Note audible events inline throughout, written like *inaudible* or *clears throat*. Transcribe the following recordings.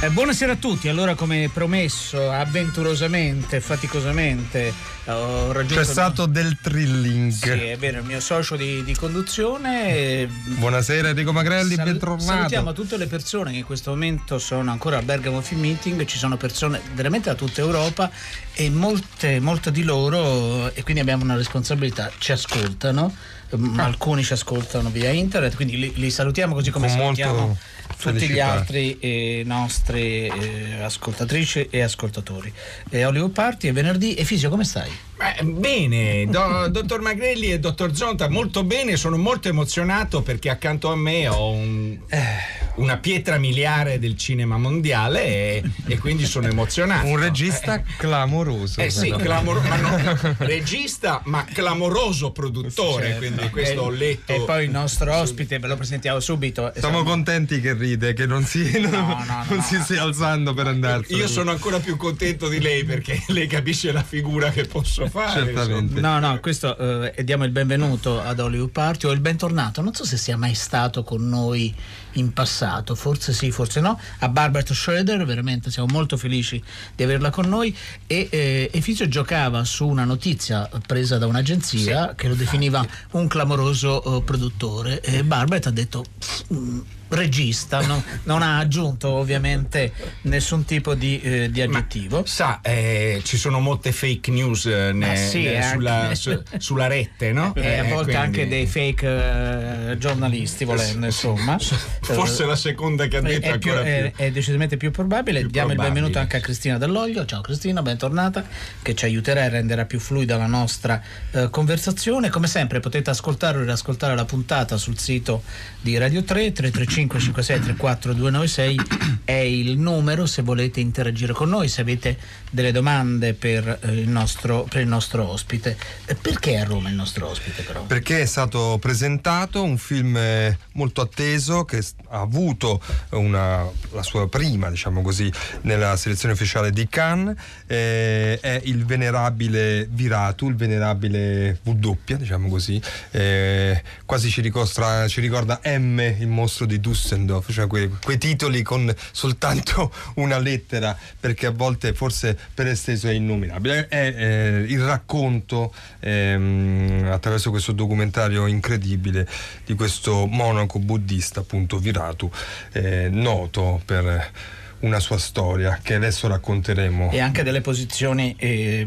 Eh, buonasera a tutti, allora come promesso, avventurosamente, faticosamente ho raggiunto... C'è stato del thrilling. Sì, è vero, il mio socio di, di conduzione. Buonasera Enrico Magrelli, Sal- bentornato. Salutiamo tutte le persone che in questo momento sono ancora al Bergamo Film Meeting, ci sono persone veramente da tutta Europa e molte, molte di loro, e quindi abbiamo una responsabilità, ci ascoltano. Mm, Ah. Alcuni ci ascoltano via internet, quindi li, li salutiamo così come Con salutiamo molto tutti gli altri eh, nostri eh, ascoltatrici e ascoltatori. Eh, Hollywood Party è venerdì e Fisio come stai? Eh, bene, do- *laughs* dottor Magrelli e dottor Zonta, molto bene, sono molto emozionato perché accanto a me ho un- una pietra miliare del cinema mondiale e, e quindi sono emozionato. Un regista clamoroso. Eh sì, clamor- ma no, *laughs* regista, ma clamoroso produttore, Certo. quindi questo ho letto. E poi il nostro ospite, ve lo presentiamo subito. Siamo Insomma, contenti che ride, che non si, *laughs* non, no, no, non no. si stia alzando per andarsene. Io sono ancora più contento di lei perché *laughs* lei capisce la figura che posso fare. Certamente. No, no, questo eh, e diamo il benvenuto ad Hollywood Party o il bentornato. Non so se sia mai stato con noi in passato, forse sì, forse no. A Barbara Schroeder, veramente siamo molto felici di averla con noi. E eh, Efisio giocava su una notizia presa da un'agenzia che lo definiva un clamoroso eh, produttore. E Barbara ha detto. "Mm, regista, no? non ha aggiunto ovviamente nessun tipo di, eh, di Ma, aggettivo. sa, eh, ci sono molte fake news eh, ne- Ma sì, ne- sulla, su- sulla rete, no? e a Eh, volte quindi- anche dei fake eh, giornalisti volendo insomma Forse Eh, la seconda che ha detto è è, più- ancora è- più. è decisamente più probabile più diamo il probabile, benvenuto anche a. Cristina Dell'Oglio ciao Cristina bentornata che ci aiuterà e renderà più fluida la nostra eh, conversazione come sempre potete ascoltare o riascoltare la puntata sul sito di Radio 3 335 56 34 296 è il numero se volete interagire con noi se avete delle domande per, eh, il, nostro, per il nostro ospite Eh, perché a Roma il nostro ospite però? Perché è stato presentato un film eh, molto atteso che ha avuto una- la sua prima, diciamo così, nella selezione ufficiale di Cannes. eh, è il venerabile Viratu, il venerabile W, diciamo così. eh, quasi ci, ricostra- ci ricorda M, il mostro di Düsseldorf, cioè quei, quei titoli con soltanto *laughs* una lettera, perché a volte forse per esteso è innominabile. È eh, il racconto ehm, attraverso questo documentario incredibile di questo monaco buddista, appunto Viratu, eh, noto per una sua storia che adesso racconteremo. e anche delle posizioni eh,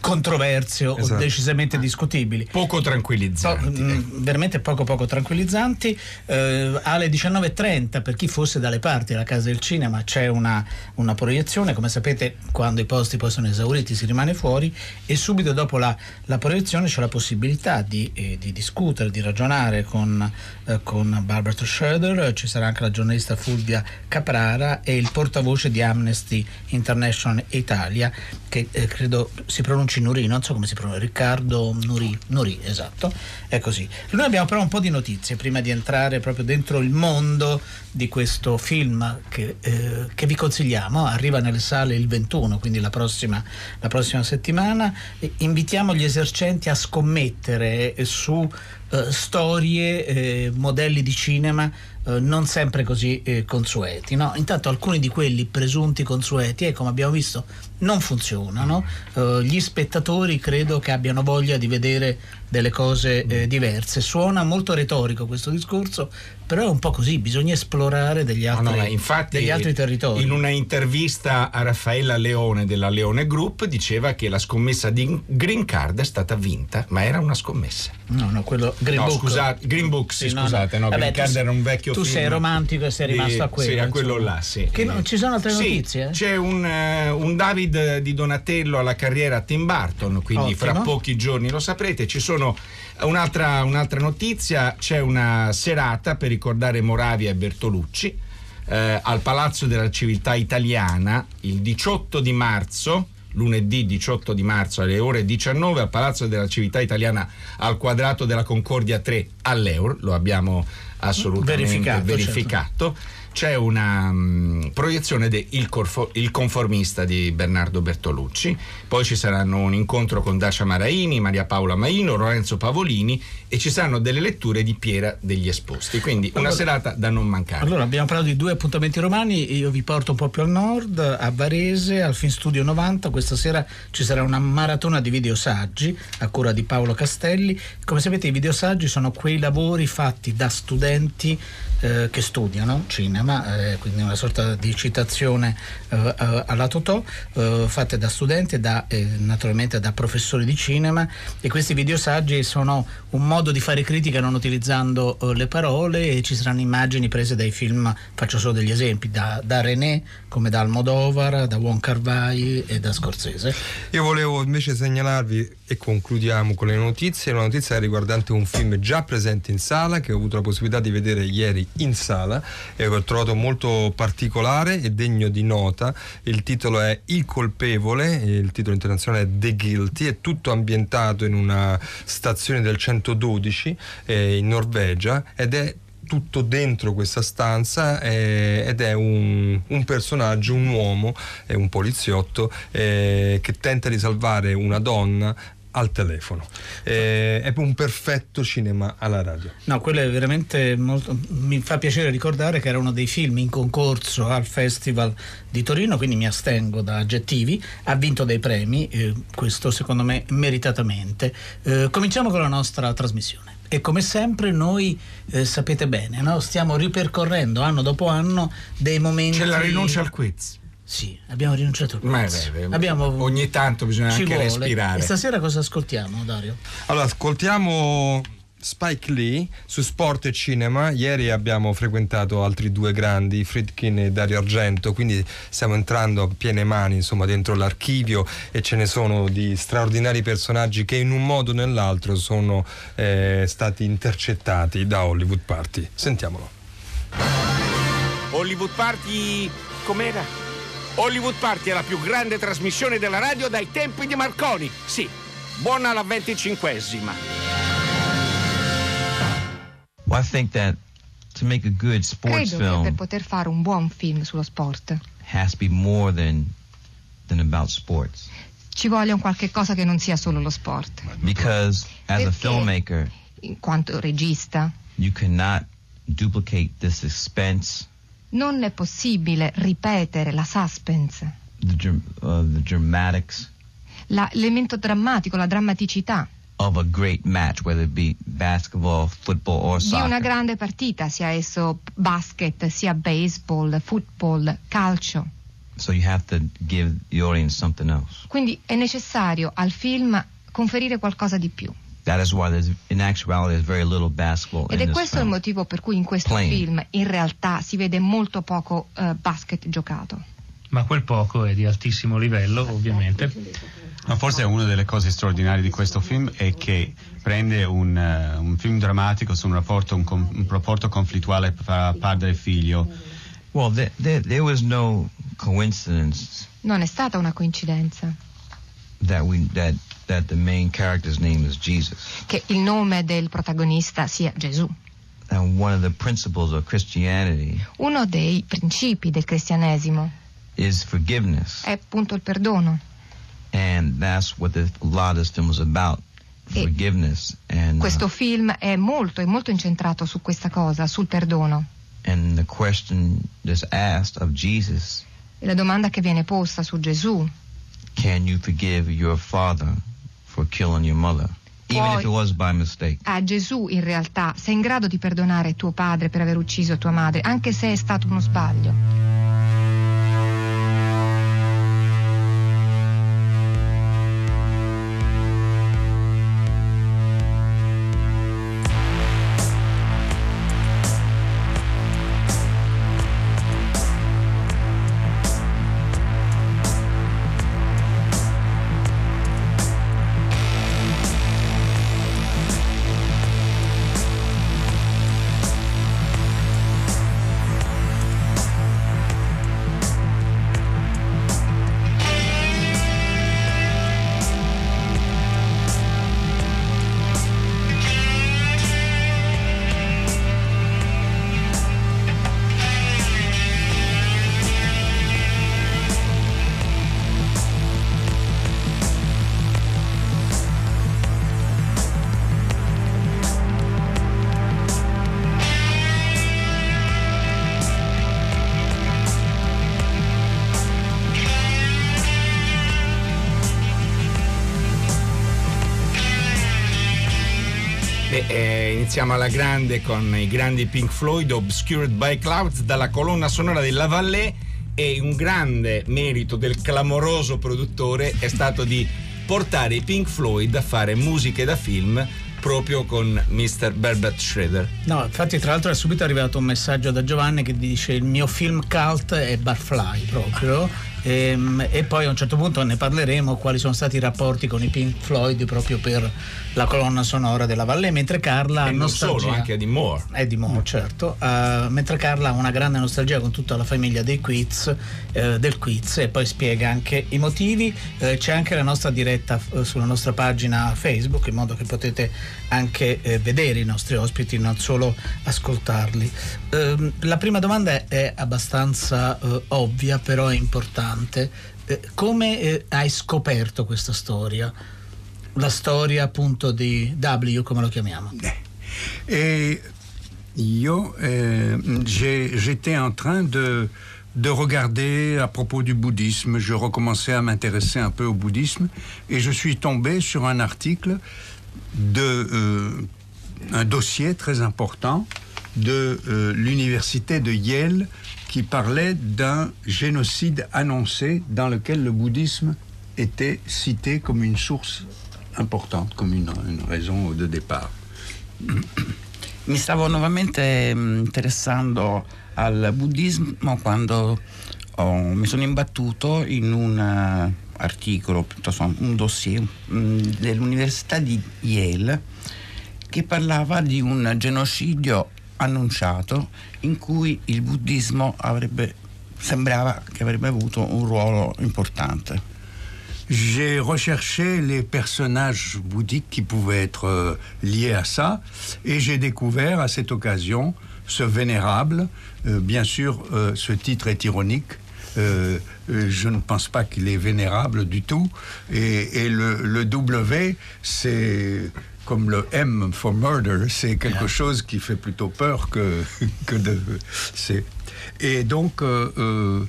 controverse o Esatto. decisamente discutibili. Poco Po- tranquillizzanti. mm, veramente poco poco tranquillizzanti Eh, alle 19.30 per chi fosse dalle parti della casa del cinema c'è una, una proiezione come sapete quando i posti poi sono esauriti si rimane fuori e subito dopo la, la proiezione c'è la possibilità di, eh, di discutere di ragionare con, eh, con Barbara Schroeder ci sarà anche la giornalista Fulvia Caprara e il portavoce di Amnesty International Italia che eh, credo si pronunci Nuri, non so come si pronuncia, Riccardo Nuri, Nuri, esatto, è così. Noi abbiamo però un po' di notizie prima di entrare proprio dentro il mondo di questo film che, eh, che vi consigliamo, arriva nelle sale il 21, quindi la prossima, la prossima settimana. E invitiamo gli esercenti a scommettere su eh, storie, eh, modelli di cinema eh, non sempre così eh, consueti. No? Intanto alcuni di quelli presunti consueti, e come abbiamo visto, non funzionano. Eh, gli spettatori credo che abbiano voglia di vedere delle cose eh, diverse. Suona molto retorico questo discorso, però è un po' così, bisogna esplorare degli No, altri, no, ma infatti degli altri territori. in una intervista a Raffaella Leone della Leone Group diceva che la scommessa di Green Card è stata vinta, ma era una scommessa. No, no, quello Green No, Book. scusate, Green Book, sì, scusate, no, Vabbè, Green tu Card era un vecchio Tu film sei romantico e sei di- rimasto a quello. Sì, a quello insomma. là, sì. Che ci sono altre Sì, notizie? eh? C'è un, eh, un David di Donatello alla carriera a Tim Burton, quindi Ottimo. fra pochi giorni lo saprete. Ci sono un'altra, un'altra notizia, c'è una serata per ricordare Moravia e Bertolucci eh, al Palazzo della Civiltà Italiana il 18 di marzo. Lunedì 18 di marzo alle ore 19 al Palazzo della Civiltà Italiana al quadrato della Concordia 3 all'Eur, lo abbiamo assolutamente Verificato, verificato. C'è una mm, proiezione de Il, Corfo- Il conformista di Bernardo Bertolucci, poi ci saranno un incontro con Dacia Maraini, Maria Paola Maino, Lorenzo Pavolini e ci saranno delle letture di Piera degli Esposti, quindi una Allora- serata da non mancare. Allora abbiamo parlato di due appuntamenti romani, io vi porto un po' più al nord, a Varese, al Film Studio 90, questa sera ci sarà una maratona di videosaggi a cura di Paolo Castelli. Come sapete i videosaggi sono quei lavori fatti da studenti eh, che studiano cinema, eh, quindi una sorta di citazione eh, eh, alla Totò, eh, fatte da studenti e eh, naturalmente da professori di cinema e questi videosaggi sono un modo di fare critica non utilizzando le parole e ci saranno immagini prese dai film, faccio solo degli esempi, da, da René come da Almodovar, da Kar Wai e da Scorsese. Io volevo invece segnalarvi e concludiamo con le notizie, una notizia riguardante un film già presente in sala che ho avuto la possibilità di vedere ieri in sala e ho trovato molto particolare e degno di nota. Il titolo è Il colpevole, il titolo internazionale è The Guilty, è tutto ambientato in una stazione del 112 eh, in Norvegia ed è tutto dentro questa stanza eh, ed è un, un personaggio, un uomo, è un poliziotto eh, che tenta di salvare una donna al telefono. Eh, è un perfetto cinema alla radio. No, quello è veramente molto. Mi fa piacere ricordare che era uno dei film in concorso al Festival di Torino, quindi mi astengo da aggettivi. Ha vinto dei premi, eh, questo secondo me meritatamente. Eh, cominciamo con la nostra trasmissione. E come sempre noi eh, sapete bene, no? stiamo ripercorrendo anno dopo anno dei momenti. C'è la rinuncia al quiz. Sì, abbiamo rinunciato al Ma quiz. beh, beh, Abbiamo... ogni tanto bisogna ci anche vuole. respirare. E stasera cosa ascoltiamo, Dario? Allora, ascoltiamo Spike Lee su sport e cinema. Ieri abbiamo frequentato altri due grandi, Friedkin e Dario Argento, quindi stiamo entrando a piene mani insomma, dentro l'archivio e ce ne sono di straordinari personaggi che in un modo o nell'altro sono eh, stati intercettati da Hollywood Party. Sentiamolo. Hollywood Party com'era? Hollywood Party è la più grande trasmissione della radio dai tempi di Marconi. Sì, buona la venticinquesima. Well, I think that to make a good sports Credo che per film poter fare un buon film sullo sport has to be more than than about sports. ci voglia un qualche cosa che non sia solo lo sport. Because as a Perché? filmmaker, In quanto regista you cannot duplicate this expense, non è possibile ripetere la suspense, the uh, the dramatics la- l'elemento drammatico, la drammaticità of a great match, whether it be basketball, football, or di una grande partita, sia esso basket, sia baseball, football, calcio. So you have to give the audience something else. Quindi è necessario al film conferire qualcosa di più. That is why there's, in actuality, there's very little basketball Ed in è questo il motivo per cui in questo Playing. film in realtà si vede molto poco eh, basket giocato. ma quel poco è di altissimo livello ovviamente. Ma forse una delle cose straordinarie di questo film è che prende un, eh, un film drammatico su un rapporto, un, con- un rapporto conflittuale tra padre e figlio. Well, there, there, there was no coincidence Non è stata una coincidenza that we that that the main character's name is Jesus. che il nome del protagonista sia Gesù. And one of the principles of Christianity Uno dei principi del cristianesimo is forgiveness, è appunto il perdono and that's what the, a lot of this film was about. E Forgiveness and uh, questo film è molto, è molto incentrato su questa cosa, sul perdono. and the question that's asked of Jesus: E la domanda che viene posta su Gesù, Can you forgive your father for killing your mother, even if it was by mistake? a Gesù in realtà sei in grado di perdonare tuo padre per aver ucciso tua madre, anche se è stato uno sbaglio. Iniziamo alla grande con i grandi Pink Floyd, Obscured by Clouds, dalla colonna sonora della Vallée e un grande merito del clamoroso produttore è stato di portare i Pink Floyd a fare musiche da film proprio con Mr. Berbert Schroeder. No, infatti tra l'altro è subito arrivato un messaggio da Giovanni che dice il mio film cult è Barfly proprio e, ehm, e, poi a un certo punto ne parleremo quali sono stati i rapporti con i Pink Floyd proprio per la colonna sonora della Valle mentre Carla e non nostalgia. solo, anche Eddie Moore. Eddie Moore certo. Uh, mentre Carla ha una grande nostalgia con tutta la famiglia dei quiz uh, del quiz e poi spiega anche i motivi. Uh, c'è anche la nostra diretta sulla nostra pagina Facebook in modo che potete anche vedere i nostri ospiti non solo ascoltarli. Ehm, la prima domanda è abbastanza ovvia però è importante importante. Eh, come eh, hai scoperto questa storia? La storia appunto di W, come lo chiamiamo? Et io, eh, j'étais en train de, de regarder à propos du bouddhisme. Je recommençais à m'intéresser un peu au bouddhisme et je suis tombé sur un article de euh, un dossier très important de euh, l'université de Yale qui parlait d'un génocide annoncé dans lequel le bouddhisme était cité comme une source importante, come una, una raison de départ. *coughs* Mi stavo nuovamente mm, interessando al buddismo quando ho, mi sono imbattuto in un uh, articolo, piuttosto un dossier um, dell'Università di Yale che parlava di un genocidio annunciato in cui il buddismo avrebbe, sembrava che un ruolo importante. J'ai recherché les personnages bouddhiques qui pouvaient être euh, liés à ça et j'ai découvert à cette occasion ce vénérable. Euh, bien sûr, euh, ce titre est ironique. Je ne pense pas qu'il est vénérable du tout. Et, le W, c'est comme le M for murder, c'est quelque chose qui fait plutôt peur que, *laughs* que de. Et donc, euh, euh,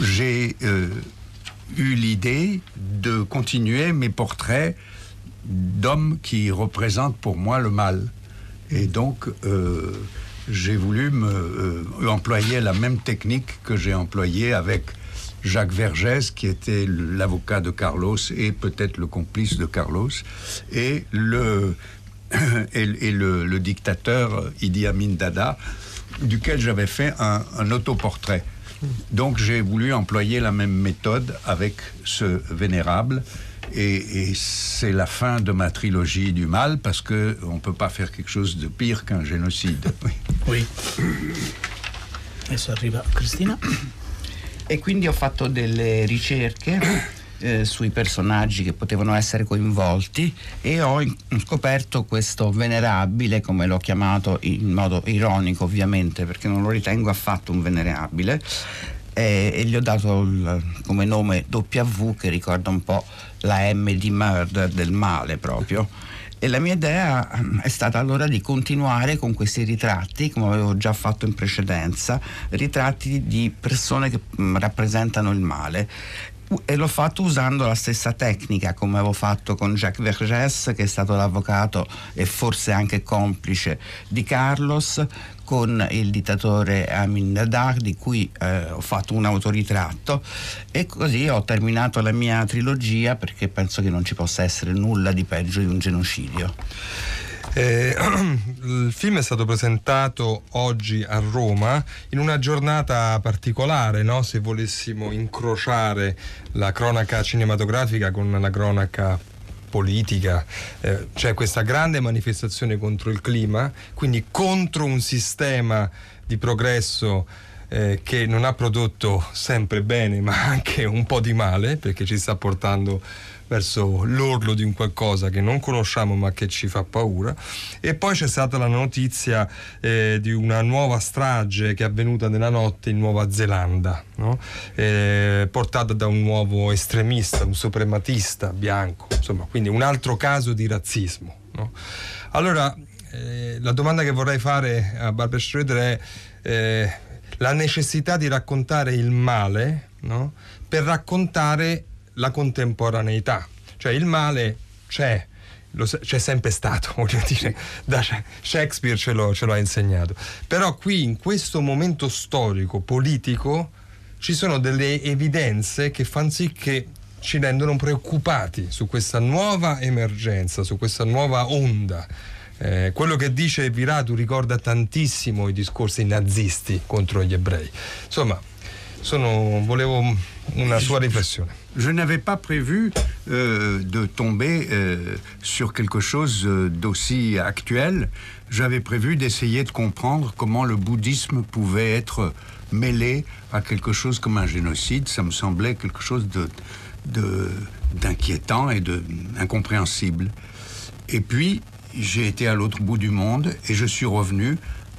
j'ai euh, eu l'idée de continuer mes portraits d'hommes qui représentent pour moi le mal. Et donc, j'ai voulu me, employer la même technique que j'ai employée avec Jacques Vergès, qui était l'avocat de Carlos et peut-être le complice de Carlos, et le, *clears throat* et, et le, dictateur Idi Amin Dada, duquel j'avais fait un, autoportrait. Donc j'ai voulu employer la même méthode avec ce vénérable. Et, et c'est la fin de ma trilogie du mal parce que on peut pas faire quelque chose de pire qu'un génocide. Oui. Adesso arriva Cristina. E quindi ho fatto delle ricerche *coughs* eh, sui personaggi che potevano essere coinvolti e ho scoperto questo venerabile, come l'ho chiamato in modo ironico ovviamente, perché non lo ritengo affatto un venerabile, e, e gli ho dato il, come nome W che ricorda un po' la M di murder del male proprio e la mia idea mm, è stata allora di continuare con questi ritratti, come avevo già fatto in precedenza, ritratti di persone che rappresentano il male e l'ho fatto usando la stessa tecnica come avevo fatto con Jacques Vergès che è stato l'avvocato e forse anche complice di Carlos con il dittatore Amin Dada di cui eh, ho fatto un autoritratto e così ho terminato la mia trilogia perché penso che non ci possa essere nulla di peggio di un genocidio. Eh, *clears throat* il film è stato presentato oggi a Roma in una giornata particolare, no? se volessimo incrociare la cronaca cinematografica con la cronaca politica, eh, c'è questa grande manifestazione contro il clima, quindi contro un sistema di progresso eh, che non ha prodotto sempre bene ma anche un po' di male perché ci sta portando verso l'orlo di un qualcosa che non conosciamo ma che ci fa paura e poi c'è stata la notizia eh, di una nuova strage che è avvenuta nella notte in Nuova Zelanda no? eh, portata da un nuovo estremista, un suprematista bianco insomma quindi un altro caso di razzismo no? allora eh, la domanda che vorrei fare a Barbara Schroeder è eh, la necessità di raccontare il male no? per raccontare la contemporaneità, cioè il male c'è, c'è sempre stato, *laughs* voglio dire, da Shakespeare ce lo, ce lo ha insegnato. Però qui in questo momento storico, politico, ci sono delle evidenze che fanno sì che ci rendono preoccupati su questa nuova emergenza, su questa nuova onda. Eh, quello che dice Viratu ricorda tantissimo i discorsi nazisti contro gli ebrei. Insomma, sono, volevo una sua riflessione. Je n'avais pas prévu euh, de tomber euh, sur quelque chose euh, d'aussi actuel. J'avais prévu d'essayer de comprendre comment le bouddhisme pouvait être mêlé à quelque chose comme un génocide. Ça me semblait quelque chose de, d'inquiétant et de incompréhensible. Et puis, j'ai été à l'autre bout du monde et je suis revenu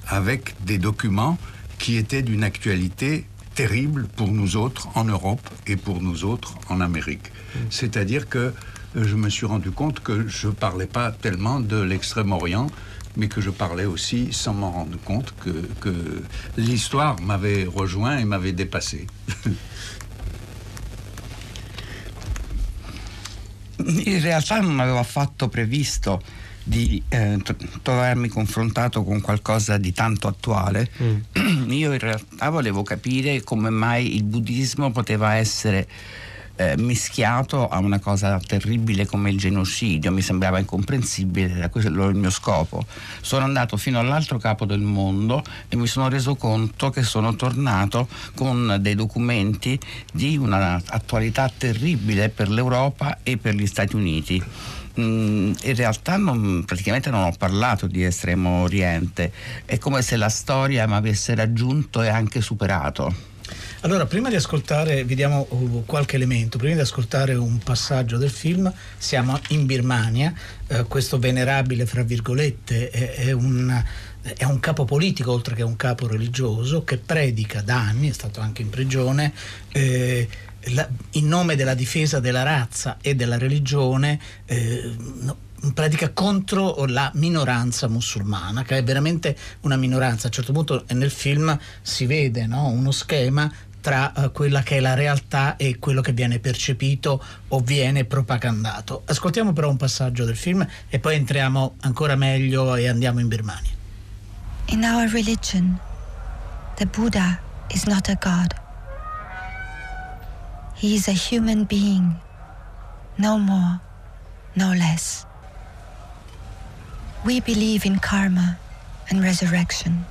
avec des documents qui étaient d'une actualité terrible pour nous autres en Europe et pour nous autres en Amérique. C'est-à-dire que euh, je me suis rendu compte que je ne parlais pas tellement de l'extrême-orient, mais que je parlais aussi, sans m'en rendre compte, que, l'histoire m'avait rejoint et m'avait dépassé. *laughs* Previsto di eh, tro- trovarmi confrontato con qualcosa di tanto attuale. Io in realtà volevo capire come mai il buddismo poteva essere eh, mischiato a una cosa terribile come il genocidio, mi sembrava incomprensibile, era quello il mio scopo. Sono andato fino all'altro capo del mondo e mi sono reso conto che sono tornato con dei documenti di una attualità terribile per l'Europa e per gli Stati Uniti. Mm, in realtà non- praticamente non ho parlato di Estremo Oriente, è come se la storia mi avesse raggiunto e anche superato. Allora, prima di ascoltare, vi diamo uh, qualche elemento, prima di ascoltare un passaggio del film, siamo in Birmania, eh, questo venerabile, fra virgolette, è, è un, è un capo politico oltre che un capo religioso che predica da anni, è stato anche in prigione, eh, la- in nome della difesa della razza e della religione, eh, no, predica contro la minoranza musulmana, che è veramente una minoranza. A un certo punto nel film si vede no, uno schema tra eh, quella che è la realtà e quello che viene percepito o viene propagandato. Ascoltiamo però un passaggio del film e poi entriamo ancora meglio e andiamo in Birmania. In our religion, the Buddha is not a god. He is a human being, no more, no less. We believe in karma and resurrection.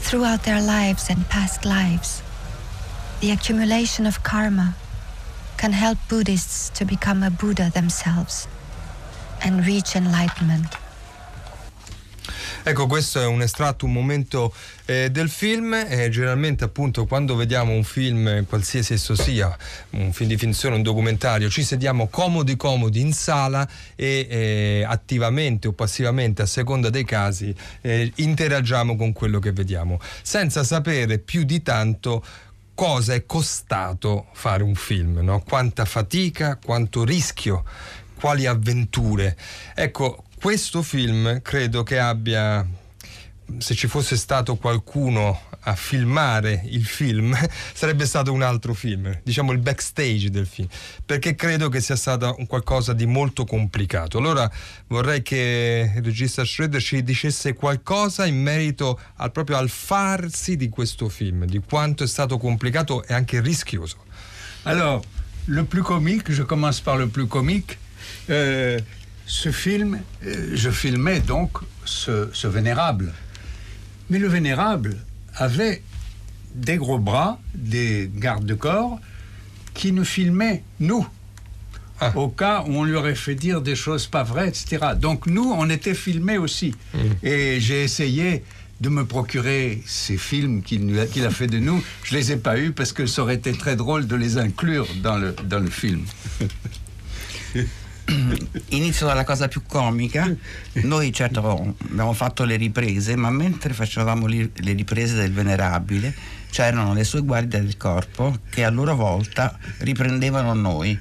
Throughout their lives and past lives, the accumulation of karma can help Buddhists to become a Buddha themselves and reach enlightenment. Ecco, questo è un estratto, un momento eh, del film. Eh, generalmente, appunto, quando vediamo un film, qualsiasi esso sia, un film di finzione, un documentario, ci sediamo comodi comodi in sala e eh, attivamente o passivamente, a seconda dei casi, eh, interagiamo con quello che vediamo, senza sapere più di tanto cosa è costato fare un film, no? quanta fatica, quanto rischio, quali avventure. Ecco, questo film credo che abbia, se ci fosse stato qualcuno a filmare il film, *laughs* sarebbe stato un altro film, diciamo il backstage del film, perché credo che sia stato qualcosa di molto complicato. Allora vorrei che il regista Schroeder ci dicesse qualcosa in merito al, proprio al farsi di questo film, di quanto è stato complicato e anche rischioso. Alors, le plus comique, je commence par le plus comique. Euh, ce film, euh, je filmais donc ce, ce vénérable. Mais le vénérable avait des gros bras, des gardes de corps, qui nous filmaient, nous, au cas où on lui aurait fait dire des choses pas vraies, etc. Donc nous, on était filmés aussi. Et j'ai essayé de me procurer ces films qu'il a- a fait de nous. Je les ai pas eus parce que ça aurait été très drôle de les inclure dans le, dans le film. *laughs* *clears throat* Inizio dalla cosa più comica. Noi certo abbiamo fatto le riprese, ma mentre facevamo le riprese del venerabile c'erano le sue guardie del corpo che a loro volta riprendevano noi.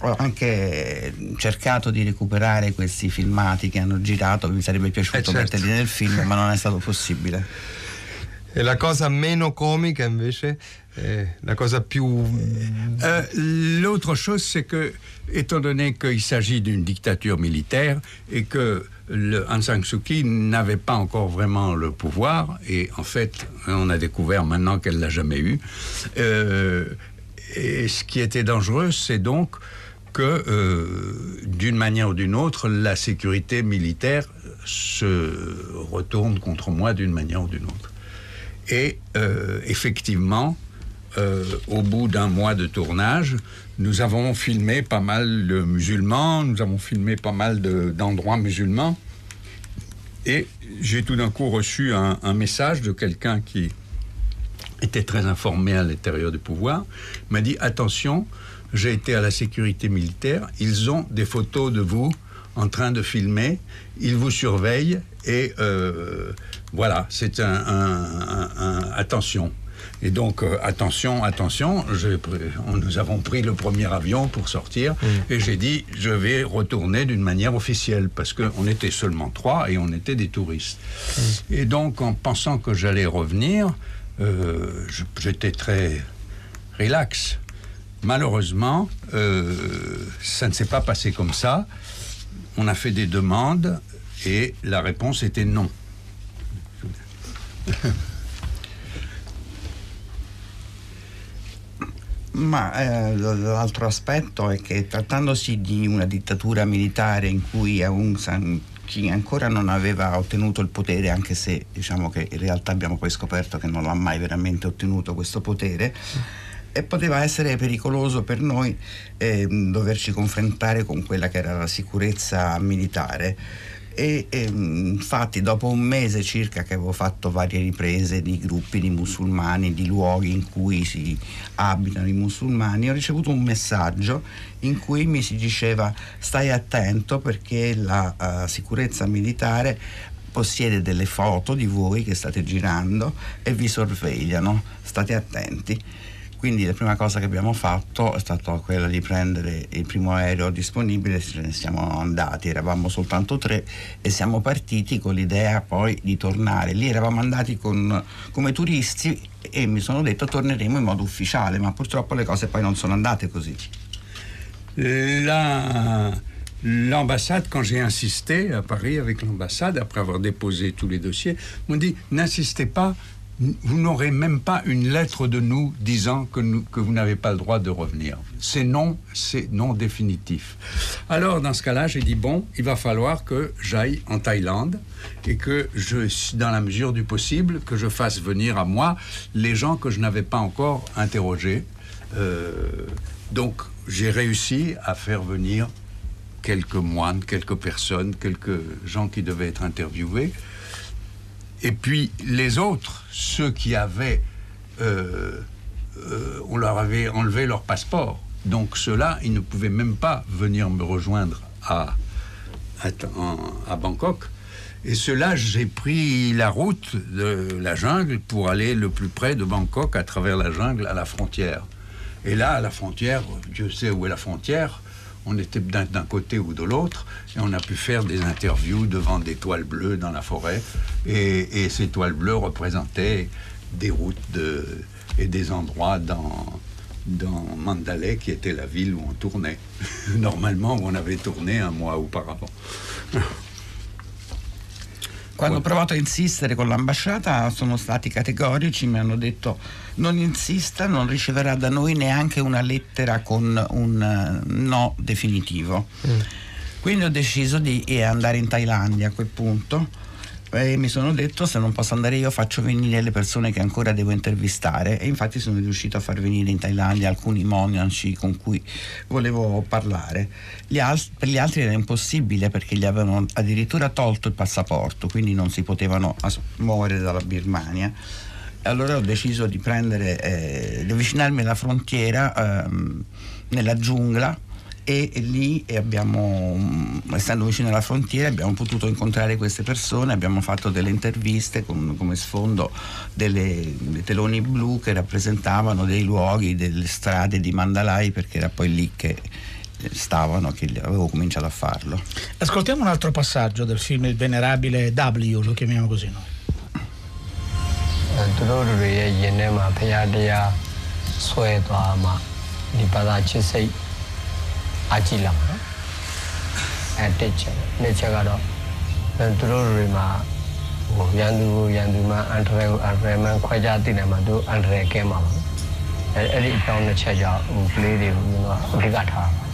Ho anche cercato di recuperare questi filmati che hanno girato, mi sarebbe piaciuto Eh, certo. metterli nel film, ma non è stato possibile. E la cosa meno comica invece, eh, la cosa più... Euh, L'autre chose, c'est que, étant donné qu'il s'agit d'une dictature militaire et que le Aung San Suu Kyi n'avait pas encore vraiment le pouvoir, et en fait, on a découvert maintenant qu'elle l'a jamais eu. euh, et ce qui était dangereux, c'est donc que, euh, d'une manière ou d'une autre, la sécurité militaire se retourne contre moi d'une manière ou d'une autre. Et euh, effectivement, euh, au bout d'un mois de tournage, nous avons filmé pas mal de musulmans, nous avons filmé pas mal de- d'endroits musulmans. Et j'ai tout d'un coup reçu un, message de quelqu'un qui était très informé à l'intérieur du pouvoir, m'a dit attention, j'ai été à la sécurité militaire, ils ont des photos de vous en train de filmer, ils vous surveillent et euh, voilà, c'est un- attention. Et donc, euh, attention, attention, nous avons pris le premier avion pour sortir et j'ai dit, je vais retourner d'une manière officielle parce qu'on était seulement trois et on était des touristes. Et donc, en pensant que j'allais revenir, euh, j'étais très relax. Malheureusement, euh, ça ne s'est pas passé comme ça. On a fait des demandes et la réponse était non. *laughs* Ma eh, l'altro aspetto è che trattandosi di una dittatura militare in cui Aung San Suu ancora non aveva ottenuto il potere, anche se diciamo che in realtà abbiamo poi scoperto che non l'ha mai veramente ottenuto questo potere, e poteva essere pericoloso per noi ehm, doverci confrontare con quella che era la sicurezza militare. E ehm, infatti dopo un mese circa che avevo fatto varie riprese di gruppi di musulmani, di luoghi in cui si abitano i musulmani, ho ricevuto un messaggio in cui mi si diceva stai attento perché la eh, sicurezza militare possiede delle foto di voi che state girando e vi sorvegliano, state attenti. Quindi la prima cosa che abbiamo fatto è stata quella di prendere il primo aereo disponibile, ce ne siamo andati, eravamo soltanto tre e siamo partiti con l'idea poi di tornare. Lì eravamo andati con- come turisti e mi sono detto torneremo in modo ufficiale, ma purtroppo le cose poi non sono andate così. La- L'ambassade, quand j'ai insisté à Paris avec l'ambassade, après avoir déposé tous les dossiers, m'ont dit n'insistez pas, vous n'aurez même pas une lettre de nous disant que, vous n'avez pas le droit de revenir. C'est non, c'est non définitif. Alors, dans ce cas-là, j'ai dit bon, il va falloir que j'aille en Thaïlande et que je, dans la mesure du possible, que je fasse venir à moi les gens que je n'avais pas encore interrogés. Euh, donc, j'ai réussi à faire venir quelques moines, quelques personnes, quelques gens qui devaient être interviewés. Et puis les autres, ceux qui avaient, euh, euh, on leur avait enlevé leur passeport. Donc ceux-là, ils ne pouvaient même pas venir me rejoindre à, à, Bangkok. Et cela, j'ai pris la route de la jungle pour aller le plus près de Bangkok à travers la jungle à la frontière. Et là, à la frontière, Dieu sait où est la frontière, on était d'un côté ou de l'autre, et on a pu faire des interviews devant des toiles bleues dans la forêt. Et, ces toiles bleues représentaient des routes et des endroits dans, dans Mandalay, qui était la ville où on tournait. *laughs* Normalement, où on avait tourné un mois auparavant. Quando ho provato a insistere con l'ambasciata sono stati categorici, mi hanno detto non insista, non riceverà da noi neanche una lettera con un eh, no definitivo. Quindi ho deciso di eh, andare in Thailandia a quel punto e mi sono detto se non posso andare io faccio venire le persone che ancora devo intervistare e infatti sono riuscito a far venire in Thailandia alcuni monaci con cui volevo parlare. Al- per gli altri era impossibile perché gli avevano addirittura tolto il passaporto, quindi non si potevano as- muovere dalla Birmania. Allora ho deciso di prendere, eh, di avvicinarmi alla frontiera ehm, nella giungla e lì abbiamo, mm, essendo vicino alla frontiera, abbiamo potuto incontrare queste persone, abbiamo fatto delle interviste con come sfondo delle, dei teloni blu che rappresentavano dei luoghi, delle strade di Mandalay, perché era poi lì che eh, stavano, che avevo cominciato a farlo. Ascoltiamo un altro passaggio del film Il venerabile W, lo chiamiamo così noi. သူတို့တွေရဲ့ယင်ထဲမှာဖရာတရားဆွဲသွားမှဒီဘာသာချစ်စိတ် အကြည့်လာမှာနော်အဲတစ်ချက်နှစ်ချက်ကတော့သူတို့တွေမှာဟိုရန်သူကိုရန်သူမှအန်ထရဲကိုအန်ထရဲမှခွဲခြားသိတယ်မှာသူအန်ထရဲကဲမှာပါအဲအဲ့ဒီအကြောင်းနှစ်ချက်ကြောင့်ဟိုကလေးတွေကိုကျွန်တော်အဓိကထားပါ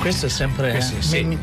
Questo è sempre. Questo, eh, sì, mi-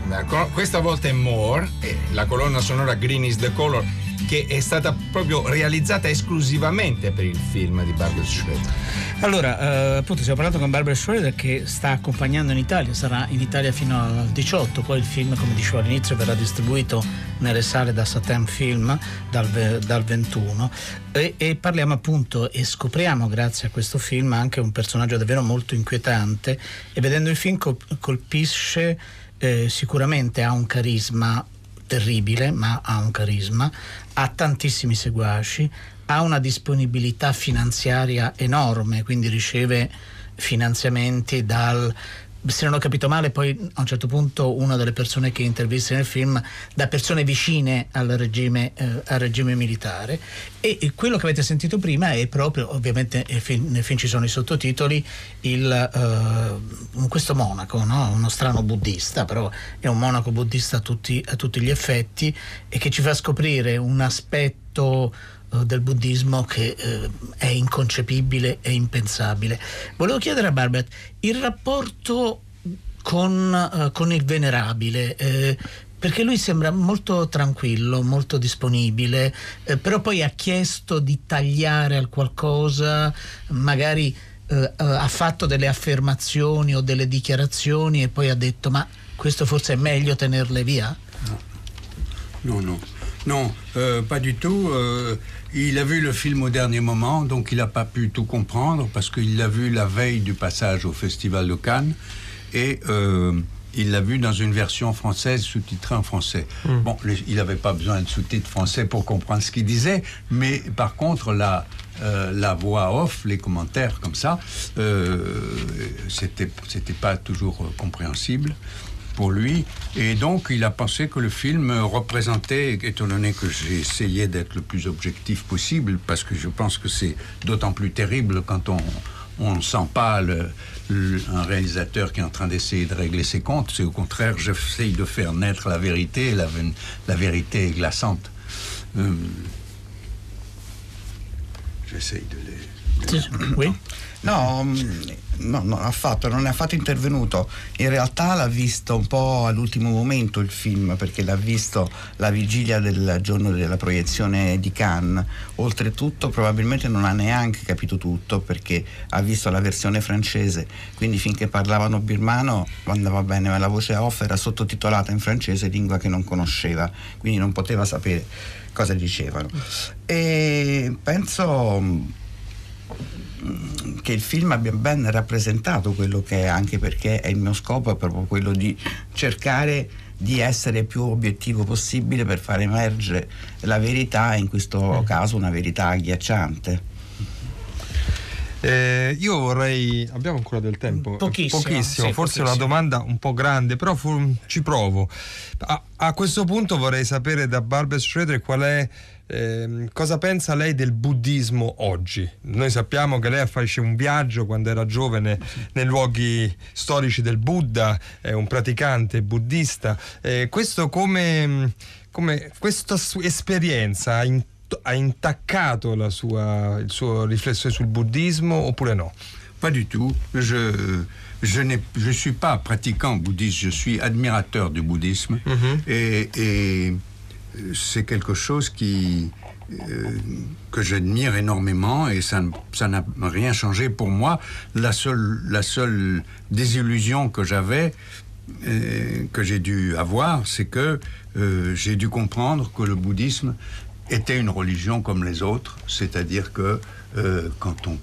questa volta è More, la colonna sonora Green is the Color, che è stata proprio realizzata esclusivamente per il film di Barbara Schroeder. Allora, eh, appunto, stiamo parlando con Barbara Schroeder che sta accompagnando in Italia, sarà in Italia fino al 18, poi il film, come dicevo all'inizio, verrà distribuito nelle sale da Satem Film dal, dal 21 e, e parliamo appunto e scopriamo grazie a questo film anche un personaggio davvero molto inquietante. E vedendo il film col- colpisce eh, sicuramente ha un carisma terribile, ma ha un carisma, ha tantissimi seguaci, ha una disponibilità finanziaria enorme, quindi riceve finanziamenti dal se non ho capito male, poi a un certo punto una delle persone che intervista nel film da persone vicine al regime, eh, al regime militare e, e quello che avete sentito prima è proprio, ovviamente nel film, nel film ci sono i sottotitoli, il, eh, questo monaco, no? uno strano buddista, però è un monaco buddista a tutti, a tutti gli effetti e che ci fa scoprire un aspetto eh, del buddismo che eh, è inconcepibile e impensabile. Volevo chiedere a Barbara il rapporto con, eh, con il venerabile. eh, perché lui sembra molto tranquillo, molto disponibile, eh, però poi ha chiesto di tagliare al qualcosa, magari eh, eh, ha fatto delle affermazioni o delle dichiarazioni e poi ha detto ma questo forse è meglio tenerle via? Non, non. Non, euh, pas du tout. Euh, il a vu le film au dernier moment, donc il n'a pas pu tout comprendre parce qu'il l'a vu la veille du passage au Festival de Cannes et euh, il l'a vu dans une version française sous-titrée en français. Mm. Bon, il n'avait pas besoin de sous-titres français pour comprendre ce qu'il disait, mais par contre, la, euh, la voix off, les commentaires comme ça, euh, c'était c'était pas toujours compréhensible pour lui. Et donc, il a pensé que le film représentait, étant donné que j'ai essayé d'être le plus objectif possible, parce que je pense que c'est d'autant plus terrible quand on on ne sent pas le- le- un réalisateur qui est en train d'essayer de régler ses comptes. C'est au contraire, j'essaye de faire naître la vérité, la, vérité est glaçante. Euh, J'essaye de les No, mm, no, no, affatto, non è affatto intervenuto. In realtà l'ha visto un po' all'ultimo momento il film, perché l'ha visto la vigilia del giorno della proiezione di Cannes. Oltretutto probabilmente non ha neanche capito tutto perché ha visto la versione francese, quindi finché parlavano birmano andava bene, ma la voce off era sottotitolata in francese, lingua che non conosceva, quindi non poteva sapere cosa dicevano. E penso che il film abbia ben rappresentato quello che è, anche perché è il mio scopo è proprio quello di cercare di essere più obiettivo possibile per far emergere la verità, in questo caso una verità agghiacciante. Eh, io vorrei. Abbiamo ancora del tempo? Pochissimo, Pochissimo, sì, forse pochissimo. una domanda un po' grande, però fu- ci provo. A, a questo punto vorrei sapere da Barbara Schroeder qual è. ehm, cosa pensa lei del buddismo oggi? Noi sappiamo che lei fece un viaggio quando era giovane nei luoghi storici del Buddha, è un praticante buddista. Eh, questo come, come questa sua esperienza ha ha intaccato la sua, il suo riflessione sul buddismo oppure no? Pas du tout. Je je je suis pas pratiquant bouddhiste, je suis admirateur du bouddhisme et, et c'est quelque chose qui euh, que j'admire énormément et ça n'a rien changé pour moi. La seule la seule désillusion que j'avais euh, que j'ai dû avoir, c'est que euh, j'ai dû comprendre que le bouddhisme était une religion comme les autres, c'est-à-dire que euh, quand on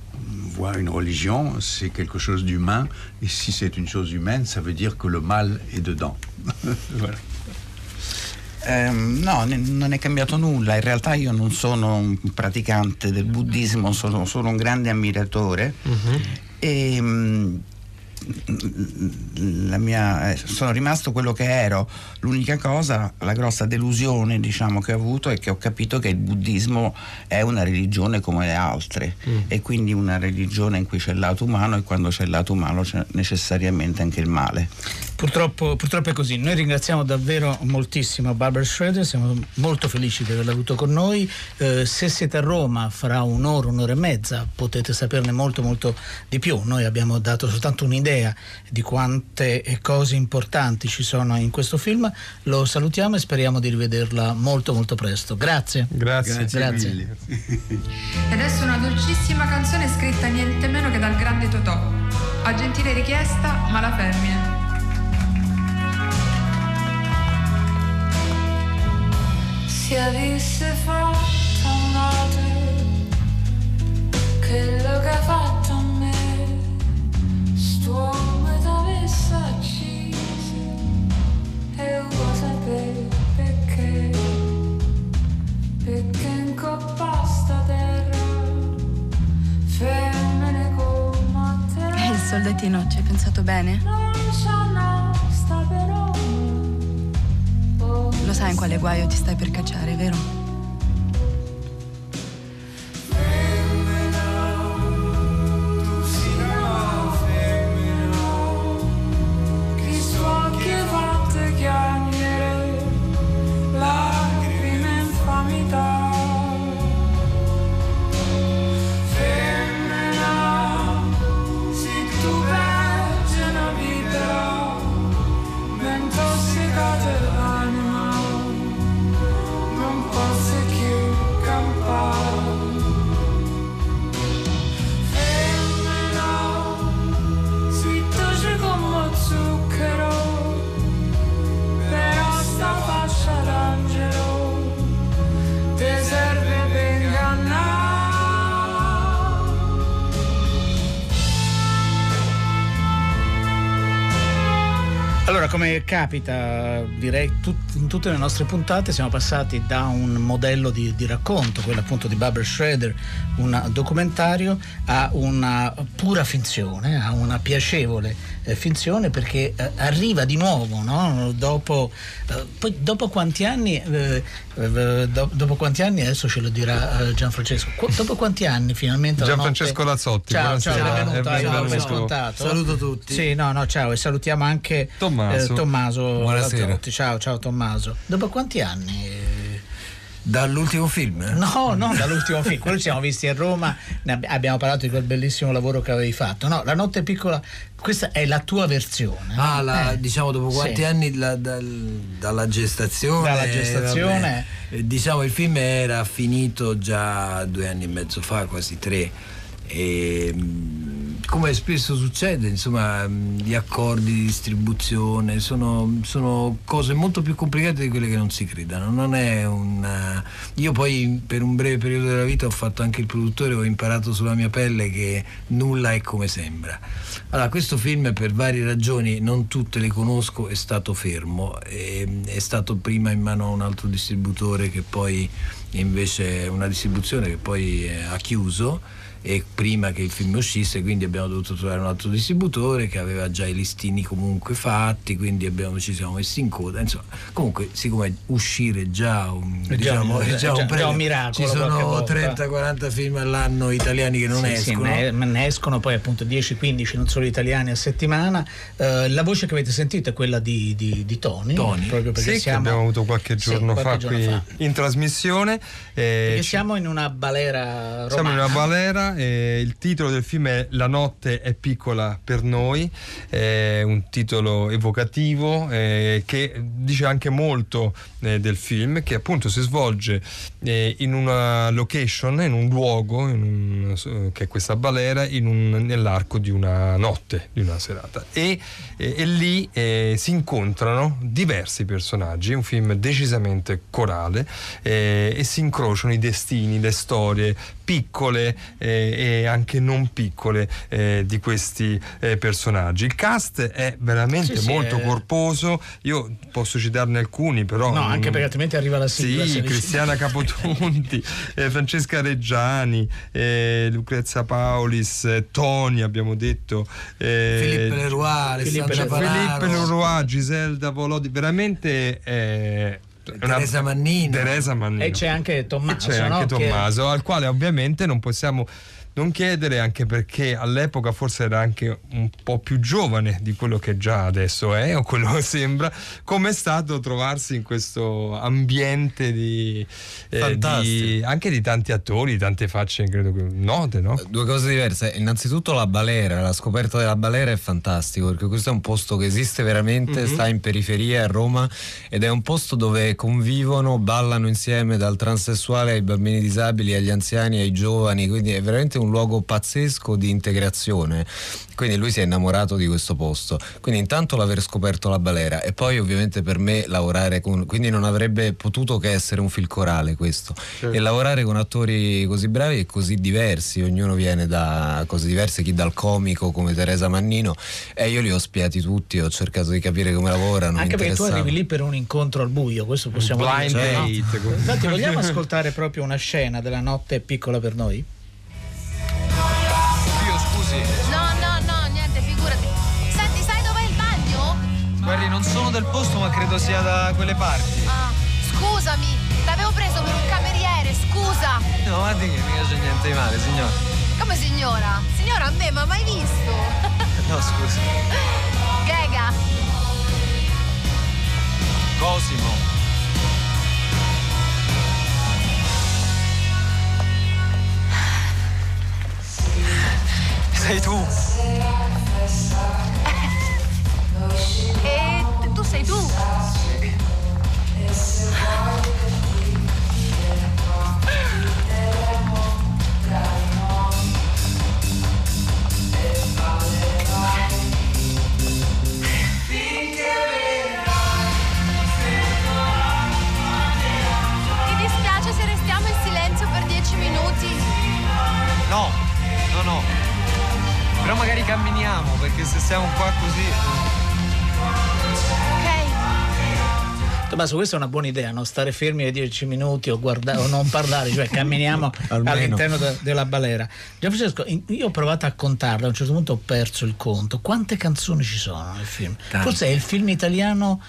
voit une religion, c'est quelque chose d'humain, et si c'est une chose humaine, ça veut dire que le mal est dedans. *laughs* voilà. Ehm, no, non è cambiato nulla. In realtà io non sono un praticante del buddismo, sono, sono un grande ammiratore. E, mm, la mia, eh, sono rimasto quello che ero. L'unica cosa, la grossa delusione diciamo, che ho avuto è che ho capito che il buddismo è una religione come le altre e quindi una religione in cui c'è il lato umano e quando c'è il lato umano c'è necessariamente anche il male. Purtroppo, purtroppo è così. Noi ringraziamo davvero moltissimo Barbara Schroeder, siamo molto felici di averla avuto con noi. Eh, se siete a Roma fra un'ora, un'ora e mezza potete saperne molto molto di più. Noi abbiamo dato soltanto un'idea di quante cose importanti ci sono in questo film. Lo salutiamo e speriamo di rivederla molto molto presto. Grazie. Grazie. Grazie. E *laughs* adesso una dolcissima canzone scritta niente meno che dal grande Totò. A gentile richiesta, ma la femmina. Si avesse fatto male quello che ha soldatino, ci hai pensato bene? Lo sai in quale guaio ti stai per cacciare, vero? Come capita, direi tut- in tutte le nostre puntate siamo passati da un modello di, di racconto, quello appunto di Barbara Schroeder, un documentario, a una pura finzione, a una piacevole eh, finzione perché eh, arriva di nuovo, no? dopo, eh, poi dopo quanti anni, eh, eh, do- dopo quanti anni, adesso ce lo dirà eh, Gianfrancesco, Qu- dopo quanti anni finalmente Gianfrancesco notte- Lazzotti, Ciao, ciao, benvenuto, è ciao. Saluto tutti. Sì, no, no, ciao e salutiamo anche Tommaso. eh, Tommaso Buonasera. Lazzotti. Ciao, ciao Tommaso. Dopo quanti anni? Dall'ultimo film? No, non dall'ultimo film, quello ci siamo visti a Roma, abbiamo parlato di quel bellissimo lavoro che avevi fatto. No, La notte piccola, questa è la tua versione. Ah, la- Eh, diciamo dopo quanti sì. anni la- dal- dalla gestazione? Dalla gestazione. vabbè. Eh, diciamo il film era finito già due anni e mezzo fa, quasi tre. E, come spesso succede, insomma, mh, gli accordi di distribuzione sono, sono cose molto più complicate di quelle che non si credano. Non è una... Io poi per un breve periodo della vita ho fatto anche il produttore, ho imparato sulla mia pelle che nulla è come sembra. Allora, questo film per varie ragioni, non tutte le conosco, è stato fermo. E, è stato prima in mano a un altro distributore che poi invece una distribuzione che poi eh, ha chiuso e prima che il film uscisse quindi abbiamo dovuto trovare un altro distributore che aveva già i listini comunque fatti quindi abbiamo- ci siamo messi in coda insomma comunque siccome uscire già un, È già diciamo, un- è è già già- un premio. già un miracolo ci sono volta. 30-40 film all'anno italiani che non Sì, sì, escono ne, ma ne escono poi appunto 10-15, non solo italiani a settimana. Eh, la voce che avete sentito è quella di, di, di Tony, proprio perché Sì, che siamo, abbiamo avuto qualche Sì, giorno qualche fa giorno qui fa. in trasmissione. eh, Perché ci- siamo in una balera romana. Siamo in una balera e il titolo del film è La notte è piccola per noi, è un titolo evocativo eh, che dice anche molto eh, del film che appunto si svolge eh, in una location, in un luogo, in un- eh, che è questa balera, un- nell'arco di una notte, di una serata. E, e- lì eh, si incontrano diversi personaggi, un film decisamente corale eh, e si incrociano i destini, le storie piccole eh, e anche non piccole eh, di questi eh, personaggi. Il cast è veramente Sì, sì, molto è- corposo, io posso citarne alcuni però... No, anche perché altrimenti arriva la sigla. Sì, Cristiana Capotonti, *laughs* eh, Francesca Reggiani, Lucrezia Paulis, eh, Toni abbiamo detto, Filippo Leroy, Filippo. Leroy, Giselda Volodi, veramente eh, Teresa Mannino. Teresa Mannino. E c'è anche Tommaso. C'è anche no? Che- Tommaso, al quale ovviamente non possiamo non chiedere, anche perché all'epoca forse era anche un po' più giovane di quello che già adesso è, o quello che *laughs* sembra, come è stato trovarsi in questo ambiente di, eh, di- anche di tanti attori, di tante facce credo che note, no? Due cose diverse. Innanzitutto la balera, la scoperta della balera è fantastico perché questo è un posto che esiste veramente, Mhm. sta in periferia a Roma ed è un posto dove convivono, ballano insieme dal transessuale ai bambini disabili, agli anziani, ai giovani, quindi è veramente un luogo pazzesco di integrazione. Quindi lui si è innamorato di questo posto. Quindi intanto l'aver scoperto la balera e poi ovviamente per me lavorare con... quindi non avrebbe potuto che essere un fil corale questo. Certo. E lavorare con attori così bravi e così diversi, ognuno viene da cose diverse, chi dal comico come Teresa Mannino e io li ho spiati tutti, ho cercato di capire come lavorano. Anche perché tu arrivi lì per un incontro al buio, questo possiamo blind dire. no? date, come- Infatti, vogliamo ascoltare proprio una scena della notte piccola per noi? Guardi, non sono del posto, ma credo sia da quelle parti. Ah, scusami, l'avevo preso per un cameriere, scusa. No, guardi che mica c'è niente di male, signora. Come signora? Signora, a me, ma mai visto? *laughs* No, scusi. Gega. Cosimo. Sei tu. *laughs* E tu sei tu. No, no, no. Però magari camminiamo, perché se stiamo qua così. Tommaso, questa è una buona idea, non stare fermi ai 10 minuti o, guarda- o non parlare, cioè camminiamo *laughs* all'interno de- della balera. Gianfrancesco, io ho provato a contarla, a un certo punto ho perso il conto. Quante canzoni ci sono nel film? Tante. Forse è il film italiano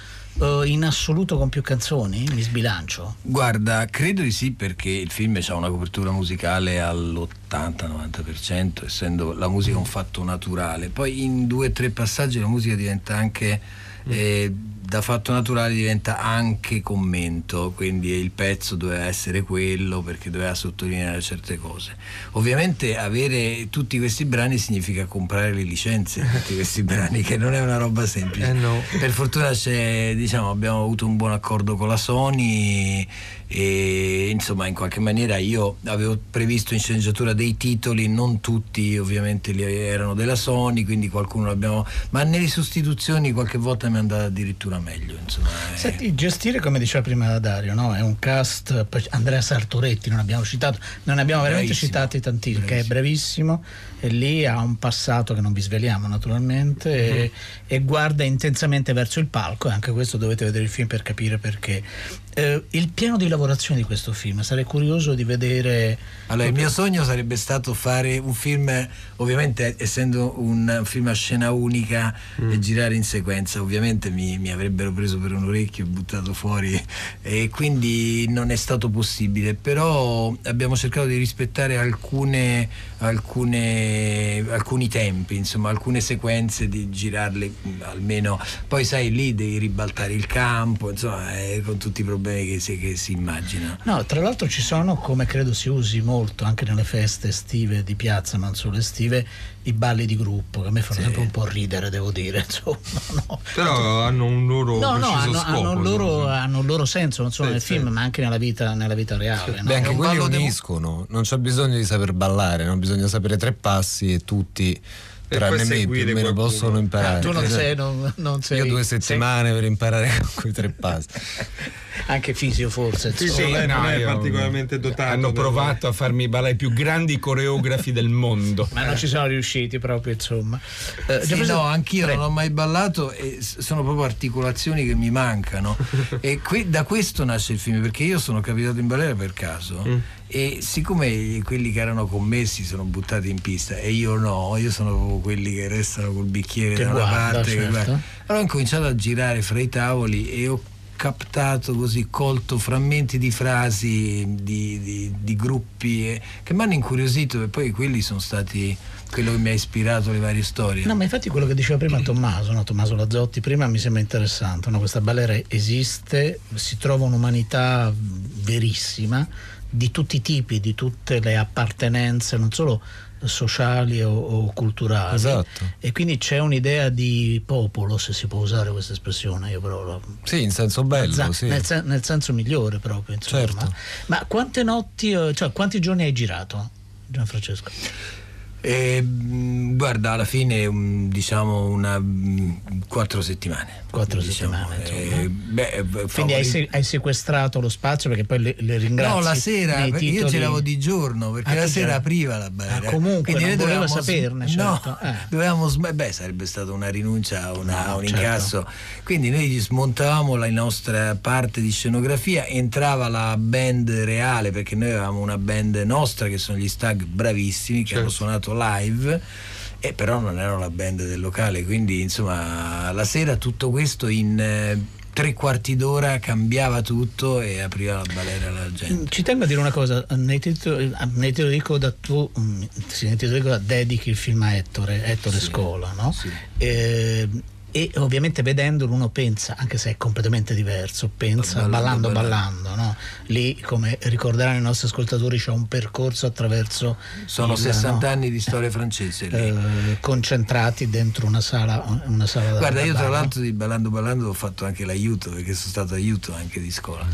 eh, in assoluto con più canzoni? Mi sbilancio. Guarda, credo di sì perché il film ha una copertura musicale all'80-90%, essendo la musica un fatto naturale. Poi in due o tre passaggi la musica diventa anche eh, da fatto naturale diventa anche commento, quindi il pezzo doveva essere quello perché doveva sottolineare certe cose. Ovviamente avere tutti questi brani significa comprare le licenze di tutti questi brani, che non è una roba semplice. Per fortuna c'è, diciamo, abbiamo avuto un buon accordo con la Sony e insomma in qualche maniera io avevo previsto in sceneggiatura dei titoli, non tutti ovviamente erano della Sony, quindi qualcuno l'abbiamo... ma nelle sostituzioni qualche volta mi è andata addirittura meglio. Insomma, eh. Senti, gestire come diceva prima Dario, no? è un cast, Andrea Sartoretti non abbiamo citato, non ne abbiamo veramente Bravissimo. citati tantissimi, che è brevissimo e lì ha un passato che non vi sveliamo naturalmente e, e guarda intensamente verso il palco e anche questo dovete vedere il film per capire perché. Eh, il piano di lavorazione di questo film, sarei curioso di vedere... Allora, il mio sogno sarebbe stato fare un film, ovviamente essendo un film a scena unica e girare in sequenza, ovviamente mi, mi avrebbero preso per un orecchio e buttato fuori e quindi non è stato possibile, però abbiamo cercato di rispettare alcune, alcune, alcuni tempi, insomma alcune sequenze di girarle mh, almeno, poi sai lì devi ribaltare il campo, insomma eh, con tutti i problemi che si, che si immagina. No, tra l'altro ci sono, come credo si usi molto anche nelle feste estive di piazza, ma non solo estive, i balli di gruppo, che a me fanno sempre un po' ridere, devo dire. *laughs* Insomma, no. Però hanno un loro No, no, hanno, scopo. hanno il loro, hanno il loro senso, non solo Sì, nel sì. film, ma anche nella vita, nella vita reale. no? Beh, anche un quelli uniscono, non c'è bisogno di saper ballare, non bisogna sapere tre passi e tutti, tranne me, più seguire o meno qualcuno. possono imparare. Ah, tu non Io- sei, non, non sei Io due settimane per imparare quei tre passi. *laughs* anche fisio forse. Sì, insomma. sì, non no, è io- particolarmente dotato. Hanno provato a farmi ballare i più grandi coreografi del mondo. Ma non ci sono riusciti proprio, insomma. Eh, Sì, Jefferson- no, anch'io Prego. non ho mai ballato e sono proprio articolazioni che mi mancano. *laughs* e que- da questo nasce il film, perché io sono capitato in balera per caso Mm. E siccome quelli che erano commessi sono buttati in pista e io no, io sono proprio quelli che restano col bicchiere Che da una guarda, parte. che certo. guarda. Allora ho cominciato a girare fra i tavoli e ho captato così, colto frammenti di frasi, di, di- di gruppi eh, che mi hanno incuriosito e poi quelli sono stati quello che mi ha ispirato le varie storie. No, ma infatti quello che diceva prima Tommaso, no? Tommaso Lazzotti, prima mi sembra interessante. no? Questa balera esiste, si trova un'umanità verissima di tutti i tipi, di tutte le appartenenze, non solo sociali o, o culturali. Esatto. E quindi c'è un'idea di popolo, se si può usare questa espressione, io però la- Sì, in senso bello, Za- sì. nel, sen- nel senso migliore proprio. Insomma. Certo. Ma quante notti, eh, cioè quanti giorni hai girato, Gianfrancesco? E, mh, guarda, alla fine um, diciamo una mh, quattro settimane. Quattro diciamo. settimane. Eh, beh, eh, Quindi hai, se- hai sequestrato lo spazio perché poi le, le ringrazi. No, la sera, perché io titoli- giravo di giorno, perché Ah, la sera giravi- apriva la balera. Ah, comunque, Quindi non dovevamo saperne, certo. No, Eh. dovevamo sm- beh, sarebbe stata una rinuncia a una- No, un certo. incasso. Quindi noi smontavamo la nostra parte di scenografia, entrava la band reale, perché noi avevamo una band nostra che sono gli Stag bravissimi che hanno suonato live. E però non erano la band del locale, quindi insomma la sera tutto questo in eh, tre quarti d'ora cambiava tutto e apriva la balera alla gente. Ci tengo a dire una cosa, nei titoli, nei titoli di coda tu mm, sì, nei titoli di coda dedichi il film a Ettore, Ettore Scola, no? Eh, e ovviamente vedendolo uno pensa, anche se è completamente diverso, pensa ballando Ballando, ballando, no? Lì come ricorderanno i nostri ascoltatori c'è un percorso attraverso Sono il, 60 no? anni di storia francese lì. eh, concentrati dentro una sala, una sala da Guarda, io da tra ballo. l'altro di Ballando Ballando ho fatto anche l'aiuto, perché sono stato aiuto anche di scuola.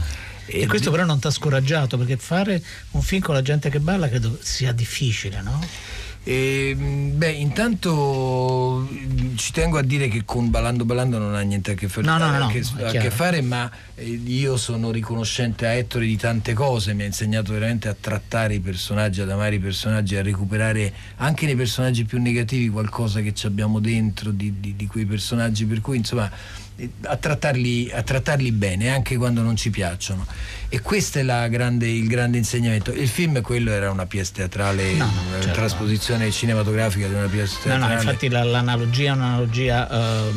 E questo però non ti ha scoraggiato perché fare un film con la gente che balla credo sia difficile, no? E, mh, beh, intanto mh, ci tengo a dire che con Ballando Ballando non ha niente a che fare, No, no, no, a che, a che fare, ma eh, io sono riconoscente a Ettore di tante cose, mi ha insegnato veramente a trattare i personaggi, ad amare i personaggi, a recuperare anche nei personaggi più negativi qualcosa che abbiamo dentro di, di- di quei personaggi, per cui insomma a trattarli, a trattarli bene anche quando non ci piacciono. E questo è la grande- il grande insegnamento. Il film quello era una pièce teatrale, No, no, una certo. trasposizione cinematografica di una pièce No, teatrale. no, infatti la- l'analogia è un'analogia. eh,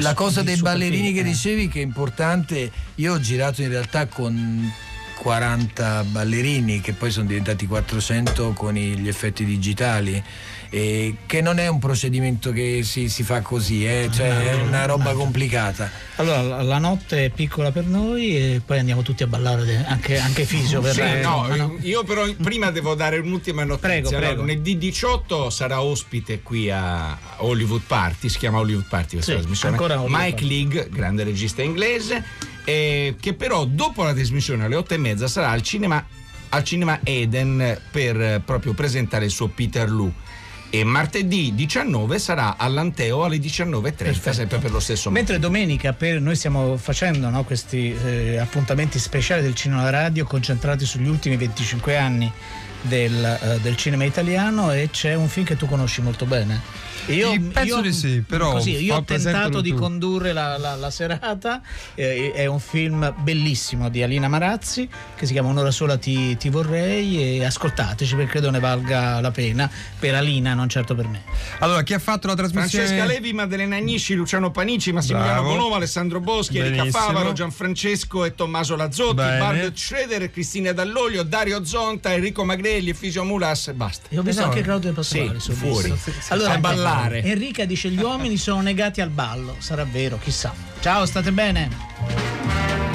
La cosa dei ballerini film, che eh. dicevi che è importante, io ho girato in realtà con 40 ballerini che poi sono diventati 400 con gli effetti digitali eh, che non è un procedimento che si, si fa così, eh, cioè è una roba complicata. Allora, la- notte è piccola per noi e poi andiamo tutti a ballare, anche, anche Fisio Sì, verrà. no, io però prima devo dare un'ultima notizia. Prego, Allora, prego. lunedì 18 sarà ospite qui a Hollywood Party, si chiama Hollywood Party questa Sì, trasmissione. Mike Party. League, grande regista inglese, eh, che però dopo la trasmissione alle 8 e mezza sarà al cinema, al cinema Eden per eh, proprio presentare il suo Peter Lu. E martedì 19 sarà all'Anteo alle 19.30, sempre per lo stesso Mentre domenica per, noi stiamo facendo no, questi eh, appuntamenti speciali del cinema radio concentrati sugli ultimi 25 anni del, eh, del cinema italiano e c'è un film che tu conosci molto bene. Io, penso io- di sì, però così, io ho tentato di tu. condurre la, la- la serata, eh, è un film bellissimo di Alina Marazzi che si chiama Un'ora sola ti, ti vorrei e ascoltateci perché credo ne valga la pena per Alina, non certo per me. Allora, chi ha fatto la trasmissione? Francesca Levi, Maddalena Agnisci, Luciano Panici, Massimiliano Bravo. Bonova, Alessandro Boschi, Erika Benissimo. Favaro, Gianfrancesco e Tommaso Lazzotti, Bene. Bart Schroeder, Cristina Dall'Olio, Dario Zonta, Enrico Magrelli, Fisio Mulas e basta. E ho visto No. anche Claudio Pasquale Sì, fuori. visto. a ballare fare. Enrica dice gli uomini sono negati al ballo, sarà vero, chissà. Ciao, state bene.